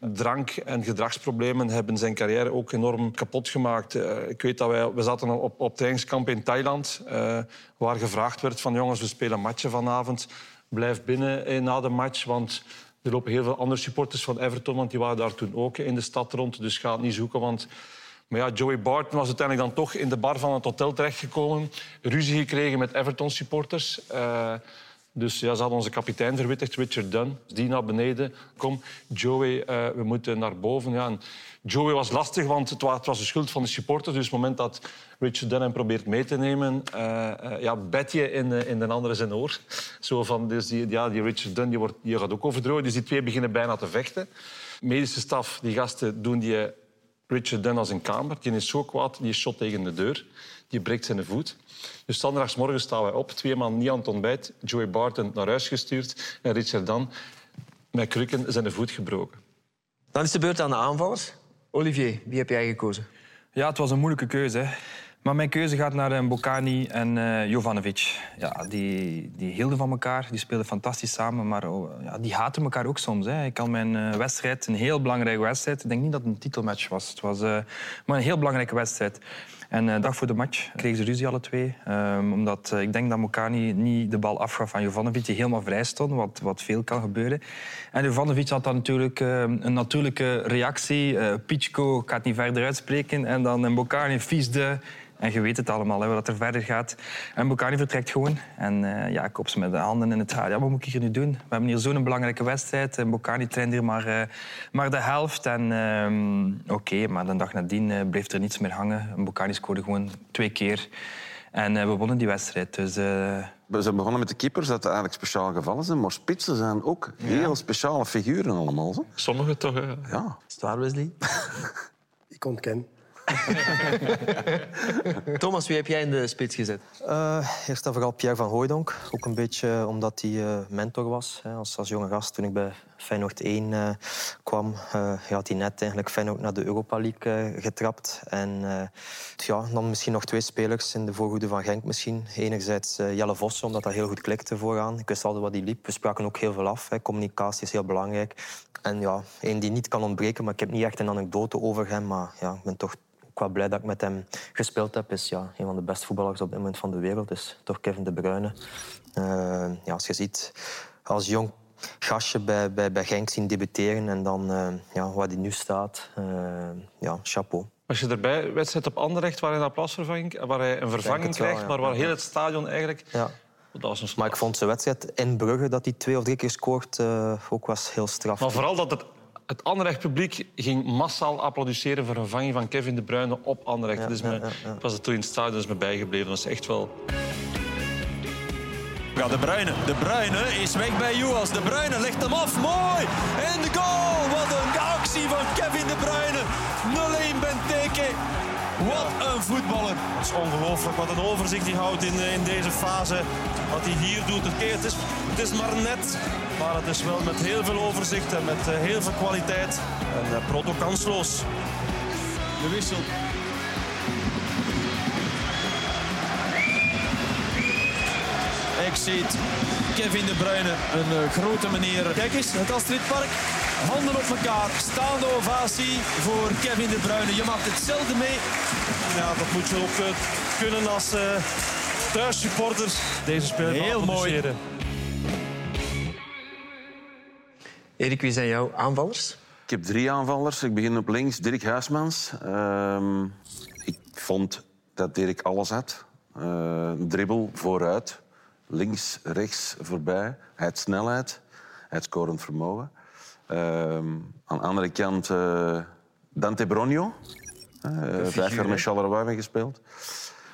Drank- en gedragsproblemen hebben zijn carrière ook enorm kapot gemaakt. Ik weet dat wij, we zaten op, op trainingskamp in Thailand, waar gevraagd werd van jongens, we spelen matchen vanavond. Blijf binnen na de match, want er lopen heel veel andere supporters van Everton, want die waren daar toen ook in de stad rond. Dus ga het niet zoeken, want... Maar ja, Joey Barton was uiteindelijk dan toch in de bar van het hotel terechtgekomen. Ruzie gekregen met Everton-supporters. Eh, dus ja, ze hadden onze kapitein verwittigd, Richard Dunn. Die naar beneden. Kom, Joey, eh, we moeten naar boven. Ja, en Joey was lastig, want het wa- het was de schuld van de supporters. Dus op het moment dat Richard Dunn hem probeert mee te nemen... eh, eh, ja, bet je in, in de andere zijn oor. Zo van, dus die, ja, die Richard Dunn die wordt, die gaat ook overdrogen. Dus die twee beginnen bijna te vechten. Medische staf, die gasten doen die Richard Dunn als een kamer. Die is zo kwaad, die shot tegen de deur. Die breekt zijn voet. Dus zondagsmorgen staan wij op, twee man niet aan het ontbijt. Joey Barton naar huis gestuurd en Richard Dunn met krukken zijn voet gebroken. Dan is de beurt aan de aanvallers. Olivier, wie heb jij gekozen? Ja, het was een moeilijke keuze. Hè. Maar mijn keuze gaat naar eh, Bocani en eh Jovanovic. Ja, die, die hielden van elkaar, die speelden fantastisch samen, maar oh, ja, die haten elkaar ook soms. Hè. Ik kan mijn eh, wedstrijd, een heel belangrijke wedstrijd, ik denk niet dat het een titelmatch was, het was maar een heel belangrijke wedstrijd. En eh dag voor de match kregen ze ruzie alle twee. Ehm, omdat ik denk dat Mokani niet de bal afgaf van Jovanovic, die helemaal vrij stond, wat, wat veel kan gebeuren. En Jovanovic had dan natuurlijk eh, een natuurlijke reactie. Pichko gaat niet verder uitspreken. En dan Bocani viesde. En je weet het allemaal, hè, wat er verder gaat. En Bocani vertrekt gewoon. En eh, ja, ik kop ze met de handen in het haar. Ja, wat moet ik hier nu doen? We hebben hier zo'n belangrijke wedstrijd. En Bocani traint hier maar, eh, maar de helft. En ehm, oké, maar de dag nadien eh, bleef er niets meer hangen. En Bocani scoorde gewoon twee keer. En we wonnen die wedstrijd. Dus... eh, We zijn begonnen met de keepers, dat het eigenlijk speciale gevallen zijn. Maar spitsen zijn ook heel speciale figuren allemaal. Zo. Sommigen toch, hè? Ja. Is het waar, Wesley? Ik ontken. Thomas, wie heb jij in de spits gezet? Eh, eerst en vooral Pierre van Hooijdonk. Ook een beetje omdat hij eh, mentor was. Hè. Als, jonge gast, toen ik bij Feyenoord 1 eh, kwam, had hij net eigenlijk Feyenoord naar de Europa League getrapt. En ja, dan misschien nog twee spelers in de voorhoede van Genk misschien. Enerzijds Jelle Vossen, omdat dat heel goed klikte vooraan. Ik wist altijd wat hij liep. We spraken ook heel veel af. Hè. Communicatie is heel belangrijk. En ja, één die niet kan ontbreken, maar ik heb niet echt een anekdote over hem. Maar ja, ik ben toch wel blij dat ik met hem gespeeld heb. Is ja, een van de beste voetballers op dit moment van de wereld. is toch Kevin De Bruyne. Uh, ja, als je ziet, als jong gastje bij, bij, bij Genk zien debuteren en dan uh, ja, waar hij nu staat, uh, ja, chapeau. Was je erbij, wedstrijd op Anderlecht, waar hij een plaatsvervanging, waar hij een vervanging krijgt, wel, ja. maar waar heel het stadion eigenlijk... Ja. Dat was een maar ik vond zijn wedstrijd in Brugge, dat hij twee of drie keer scoort, uh, ook was heel straf. Maar vooral dat het, het Anderlecht publiek ging massaal applaudisseren voor een vervanging van Kevin De Bruyne op Anderlecht. Ja, dus me, Ik was er toen in het stadion is me bijgebleven. Dat is echt wel... Ja, de Bruyne. De Bruyne is weg bij Juas. De Bruyne legt hem af. Mooi. En de goal. Wat een actie van Kevin De Bruyne. Voetballer. Het is ongelooflijk wat een overzicht hij houdt in, in deze fase. Wat hij hier doet. Oké, het, is, het is maar net. Maar het is wel met heel veel overzicht en met heel veel kwaliteit. En uh, Proto kansloos. De wissel. Ik zie het. Kevin De Bruyne, een uh, grote meneer. Kijk eens, het Astridpark. Handen op elkaar. Staande ovatie voor Kevin De Bruyne. Je maakt hetzelfde mee. Ja, dat moet je ook uh, kunnen als uh, thuissupporter. Deze speler Heel mooi. Erik, wie zijn jouw aanvallers? Ik heb drie aanvallers. Ik begin op links, Dirk Huismans. Uh, ik vond dat Dirk alles had. Uh, dribbel vooruit, links, rechts, voorbij. Hij had snelheid, hij had scorend vermogen. Uh, aan de andere kant uh, Dante Bronio. Vijf jaar met Charleroi mee gespeeld.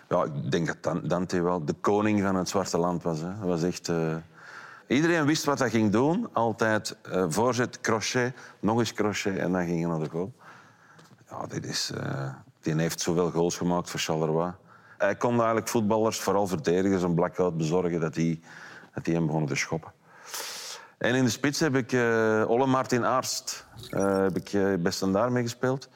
Ja, ik denk dat Dante wel de koning van het Zwarte Land was. Hè. Dat was echt... Iedereen wist wat hij ging doen. Altijd uh, voorzet, crochet, nog eens crochet en dan ging hij naar de goal. Ja, dit is, uh, die heeft zoveel goals gemaakt voor Charleroi. Hij kon eigenlijk voetballers, vooral verdedigers, een blackout bezorgen dat die, dat die hem begonnen te schoppen. En in de spits heb ik uh, Olle Martin Aarst heb ik, uh, bij Standaard mee gespeeld.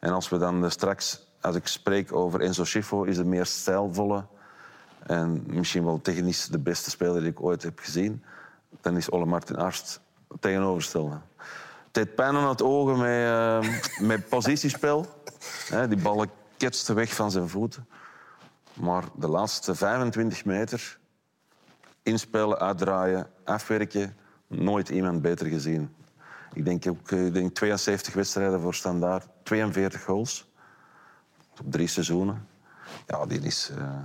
En als we dan straks, als ik spreek over Enzo Schifo, is het meer stijlvolle en misschien wel technisch de beste speler die ik ooit heb gezien, dan is Ole Martin Arst tegenovergestelde. Deed pijn aan het ogen met, uh, met positiespel. die ballen ketsten weg van zijn voeten. Maar de laatste 25 meter inspelen, uitdraaien, afwerken, nooit iemand beter gezien. Ik denk ook ik denk 72 wedstrijden voor standaard, 42 goals. Op drie seizoenen. Ja, die is... Uh,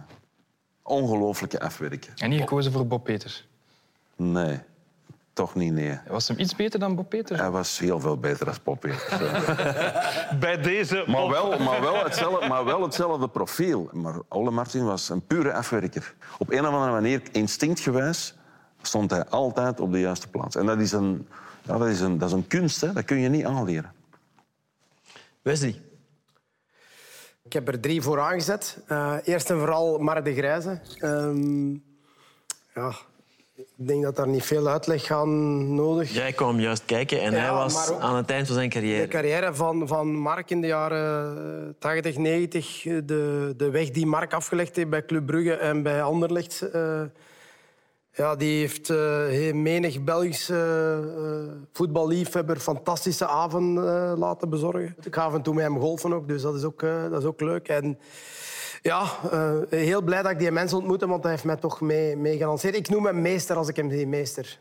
ongelooflijke afwerken. En niet gekozen voor Bob Peters? Nee, toch niet, nee. Was hem iets beter dan Bob Peters? Hij was heel veel beter dan Bob Peters. Bij deze... Maar wel, maar, wel hetzelfde, maar wel hetzelfde profiel. Maar Ole Martin was een pure afwerker. Op een of andere manier, instinctgewijs, stond hij altijd op de juiste plaats. En dat is een, ja, dat is een, dat is een kunst, hè. dat kun je niet aanleren. Wesley? Ik heb er drie voor aangezet. Uh, eerst en vooral Mark de Grijze. Um, ja, ik denk dat daar niet veel uitleg aan nodig Jij kwam juist kijken en ja, hij was aan het eind van zijn carrière. De carrière van, van Mark in de jaren 80, 90. De, de weg die Mark afgelegd heeft bij Club Brugge en bij Anderlecht... Uh, ja, die heeft uh, menig Belgische uh, voetballiefhebber fantastische avonden uh, laten bezorgen. Ik ga af en toe met hem golfen ook, dus dat is ook, dat is ook leuk. En ja, heel blij dat ik die mensen ontmoette, want hij heeft mij toch mee, mee gelanceerd. Ik noem hem meester als ik hem zie, meester.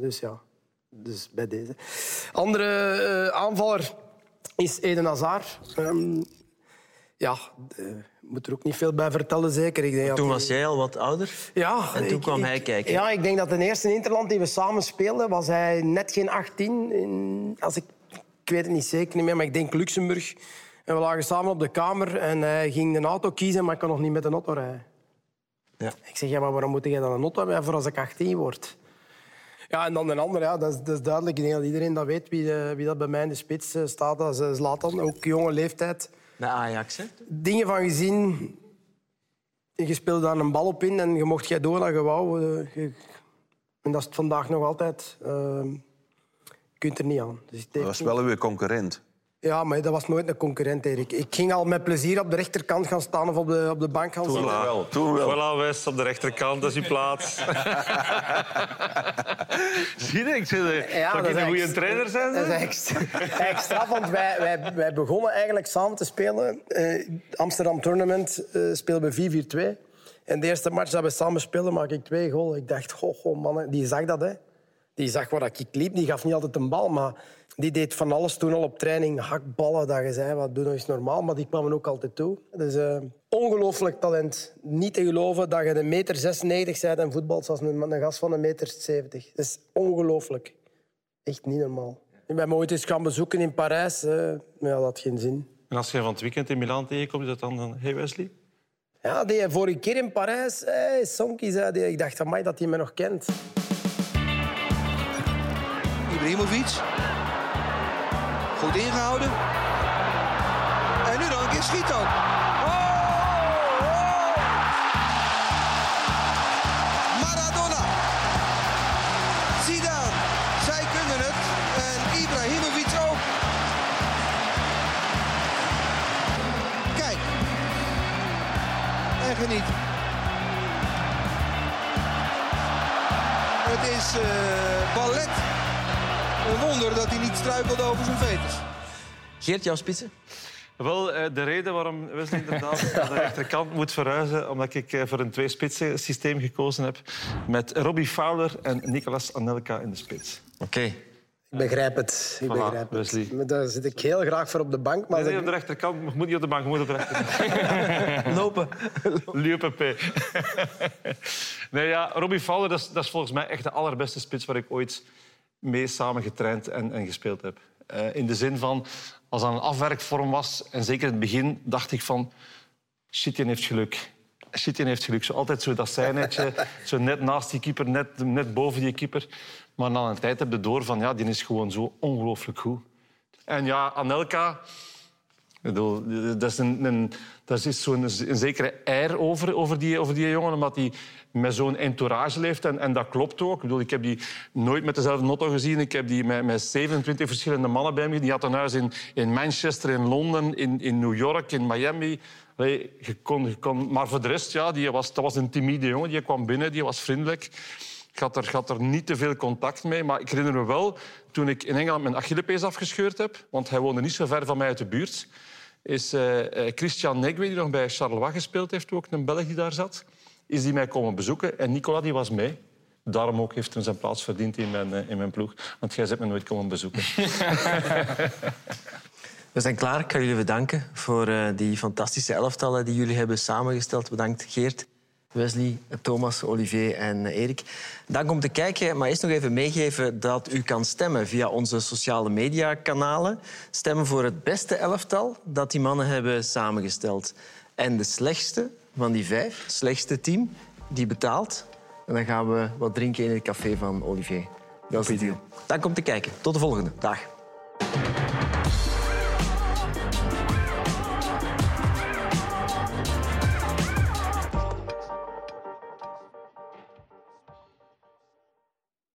dus ja, dus bij deze. Andere aanvaller is Eden Hazard. Um, ja, ik moet er ook niet veel bij vertellen, zeker. Ik denk toen was jij al wat ouder ja, en toen ik, kwam ik, hij kijken. Ja, ik denk dat de eerste Interland die we samen speelden, was hij net geen 18. In, als ik, ik weet het niet zeker niet meer, maar ik denk Luxemburg. En we lagen samen op de kamer en hij ging een auto kiezen, maar ik kon nog niet met een auto rijden. Ja. Ik zeg, ja, maar waarom moet jij dan een auto hebben voor als ik 18 word? Ja, en dan een ander, ja, dat, is, dat is duidelijk. Ik denk dat iedereen dat weet wie, de, wie dat bij mij in de spits staat. Dat is Zlatan, ook jonge leeftijd. Bij Ajax, hè? Dingen van gezien. Je speelde daar een bal op in en je mocht jij door dat je wou. En dat is het vandaag nog altijd. Uh, je kunt er niet aan. Dus dat was wel uw concurrent. Ja, maar dat was nooit een concurrent, Erik. Ik ging al met plezier op de rechterkant gaan staan of op de, op de bank gaan zitten. wel, toen wel. Voilà, West op de rechterkant, dat is uw plaats. Zie je, ik eh, Ja, zou dat is een goede echt- trainer zijn? Dat is extra, extra want wij, wij, wij begonnen eigenlijk samen te spelen. Eh, Amsterdam Tournament eh speelden we 4-4-2. En de eerste match dat we samen speelden, maak ik twee goals. Ik dacht, goh, goh, mannen, die zag dat, hè. Die zag waar ik liep. Die gaf niet altijd een bal, maar die deed van alles toen al op training. Hakballen, dat je zei, wat doe nog eens normaal. Maar die kwamen ook altijd toe. Dus eh, ongelooflijk talent. Niet te geloven dat je een meter 96 bent en voetbalt als een, een gast van een meter 70. Dat is ongelooflijk. Echt niet normaal. Ik ben me ooit eens gaan bezoeken in Parijs. eh, maar ja, dat had geen zin. En als je van het weekend in Milaan tegenkomt, is dat dan... een Hey Wesley? Ja, die vorige keer in Parijs, hey, Sonky zei die. Ik dacht, amai, dat hij me nog kent. Ibrahimovic. Ingehouden. En nu nog een keer schiet ook. Oh, oh. Maradona. Zidane. Zij kunnen het. En Ibrahimovic ook. Kijk. En geniet. Het is eh, ballet. Een wonder dat hij niet struikelde over zijn veters. Geert, jouw spitsen? Wel, eh, de reden waarom Wesley inderdaad naar de rechterkant moet verhuizen, omdat ik eh, voor een twee-spitsen systeem gekozen heb met Robbie Fowler en Nicolas Anelka in de spits. Oké. Ik begrijp het. Ik Voilà, begrijp het. Wesley. Maar Daar zit ik heel graag voor op de bank. Maar Nee, nee, als op de ik- rechterkant. Je moet niet op de bank, je moet op de rechterkant. Lopen. Liepe P. nee, ja, Robbie Fowler, dat is, dat is volgens mij echt de allerbeste spits waar ik ooit mee samen getraind en, en gespeeld heb. Eh, in de zin van, als dat een afwerkvorm was, en zeker in het begin, dacht ik van... Shit, die heeft geluk. Shit, heeft geluk. Zo altijd zo dat zijnetje, zo net naast die keeper, net, net boven die keeper. Maar na een tijd heb je door van, ja, die is gewoon zo ongelooflijk goed. En ja, Anelka... Ik bedoel, dat is, een, dat is zo'n een zekere eer over, over, die, over die jongen, omdat hij met zo'n entourage leeft. En, en dat klopt ook. Ik, bedoel, ik heb die nooit met dezelfde motto gezien. Ik heb die met, met 27 verschillende mannen bij me. Die had een huis in, in Manchester, in Londen, in, in New York, in Miami. Kon, kon, maar voor de rest, ja, die was, dat was een timide jongen. Die kwam binnen, die was vriendelijk. Ik had, er, had er niet te veel contact mee. Maar ik herinner me wel, toen ik in Engeland mijn Achillepees afgescheurd heb... want hij woonde niet zo ver van mij uit de buurt is eh, eh, Christian Negwe, die nog bij Charleroi gespeeld heeft, ook een Belg die daar zat, is die mij komen bezoeken. En Nicola die was mee. Daarom ook heeft hij zijn plaats verdiend in mijn, eh, in mijn ploeg. Want jij bent me nooit komen bezoeken. We zijn klaar. Ik ga jullie bedanken voor die fantastische elftallen die jullie hebben samengesteld. Bedankt Geert, Wesley, Thomas, Olivier en Erik. Dank om te kijken, maar eerst nog even meegeven dat u kan stemmen via onze sociale media-kanalen. Stemmen voor het beste elftal dat die mannen hebben samengesteld. En de slechtste van die vijf, het slechtste team, die betaalt. En dan gaan we wat drinken in het café van Olivier. Dat is deal. Dank om te kijken. Tot de volgende. Dag.